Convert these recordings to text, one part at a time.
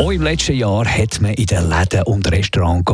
Auch im letzten Jahr hat man in den Läden und Restaurants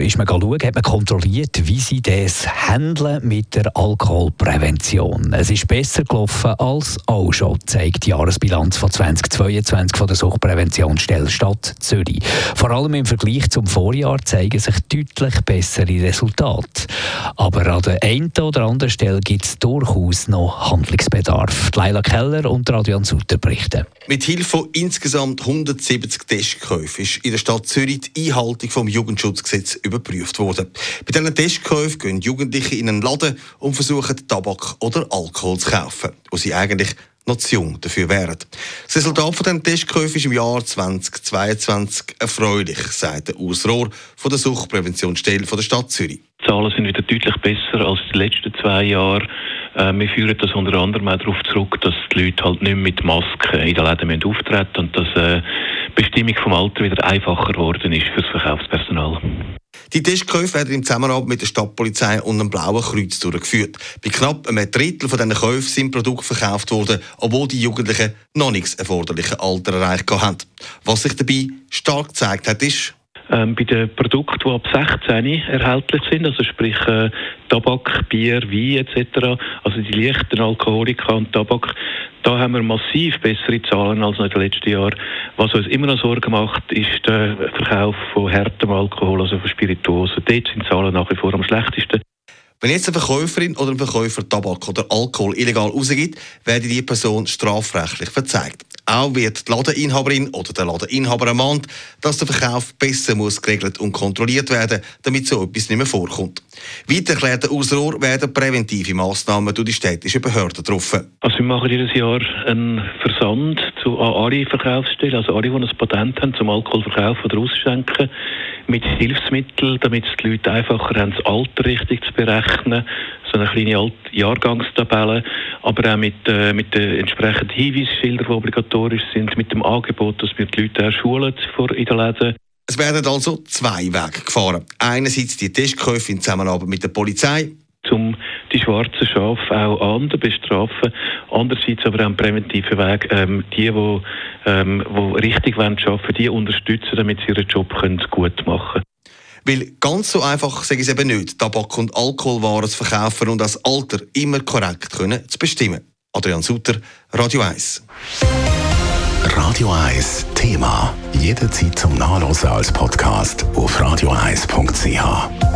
ist schauen, hat man kontrolliert, wie sie das handeln mit der Alkoholprävention. Es ist besser gelaufen als auch schon, zeigt die Jahresbilanz von 2022 von der Suchtpräventionsstelle Stadt Zürich. Vor allem im Vergleich zum Vorjahr zeigen sich deutlich bessere Resultate. Aber an der einen oder anderen Stelle gibt es durchaus noch Handlungsbedarf. Leila Keller und Adrian Sutter berichten. Mit Hilfe von insgesamt 170 Testkäufen ist in der Stadt Zürich die Einhaltung vom Jugendschutzgesetz überprüft worden. Bei diesen Testkäufen gehen Jugendliche in einen Laden und versuchen Tabak oder Alkohol zu kaufen, wo sie eigentlich noch zu jung dafür wären. Das Resultat von diesen Testkäufen ist im Jahr 2022 erfreulich, sagt der Urs Rohr von der Suchtpräventionsstelle der Stadt Zürich. Die Zahlen sind wieder deutlich besser als die letzten zwei Jahre. Äh, wir führen das unter anderem auch darauf zurück, dass die Leute halt nicht mit Masken in den Läden auftreten und dass äh, Bestimmung vom Alter wieder einfacher geworden ist für das Verkaufspersonal. Die Testkäufe werden im Zusammenarbeit mit der Stadtpolizei und dem Blauen Kreuz durchgeführt. Bei knapp einem Drittel von diesen Käufen sind Produkte verkauft worden, obwohl die Jugendlichen noch nichts erforderliche Alter erreicht haben. Was sich dabei stark gezeigt hat, ist, ähm, bei den Produkten, die ab 16 erhältlich sind, also sprich äh, Tabak, Bier, Wein etc., also die leichten Alkoholika und Tabak, da haben wir massiv bessere Zahlen als in den letzten Jahren. Was uns immer noch Sorgen macht, ist der Verkauf von härtem Alkohol, also von Spirituosen. Dort sind die Zahlen nach wie vor am schlechtesten. Wenn jetzt eine Verkäuferin oder ein Verkäufer Tabak oder Alkohol illegal rausgibt, werde die Person strafrechtlich verzeigt. Auch wird die Ladeninhaberin oder der Ladeninhaber ermahnt, dass der Verkauf besser muss geregelt und kontrolliert werden, damit so etwas nicht mehr vorkommt. Weiter erklärt der Ausrohr, werden präventive Massnahmen durch die städtischen Behörden getroffen. Also wir machen jedes Jahr einen Versand zu alle Verkaufsstellen, also alle, die ein Patent haben zum Alkoholverkauf oder Ausschenken mit Hilfsmitteln, damit die Leute einfacher haben, das Alter richtig zu berechnen, so eine kleine Jahrgangstabelle, aber auch mit, äh, mit den entsprechenden Hinweisschildern, die obligatorisch sind, mit dem Angebot, dass wir die Leute auch schulen in den Läden. Es werden also zwei Wege gefahren. Einerseits die Testkäufe in Zusammenarbeit mit der Polizei, um die schwarzen Schafe auch anders bestrafen. Andererseits aber auch einen präventiven Weg, ähm, die, die, ähm, die richtig wollen arbeiten, die unterstützen, damit sie ihren Job können gut machen können. Weil ganz so einfach sage ich es eben nicht, Tabak- und Alkoholwaren zu verkaufen und das Alter immer korrekt können zu bestimmen. Adrian Sutter, Radio 1. Radio 1 Thema. Jederzeit zum Nachlesen als Podcast auf radio1.ch.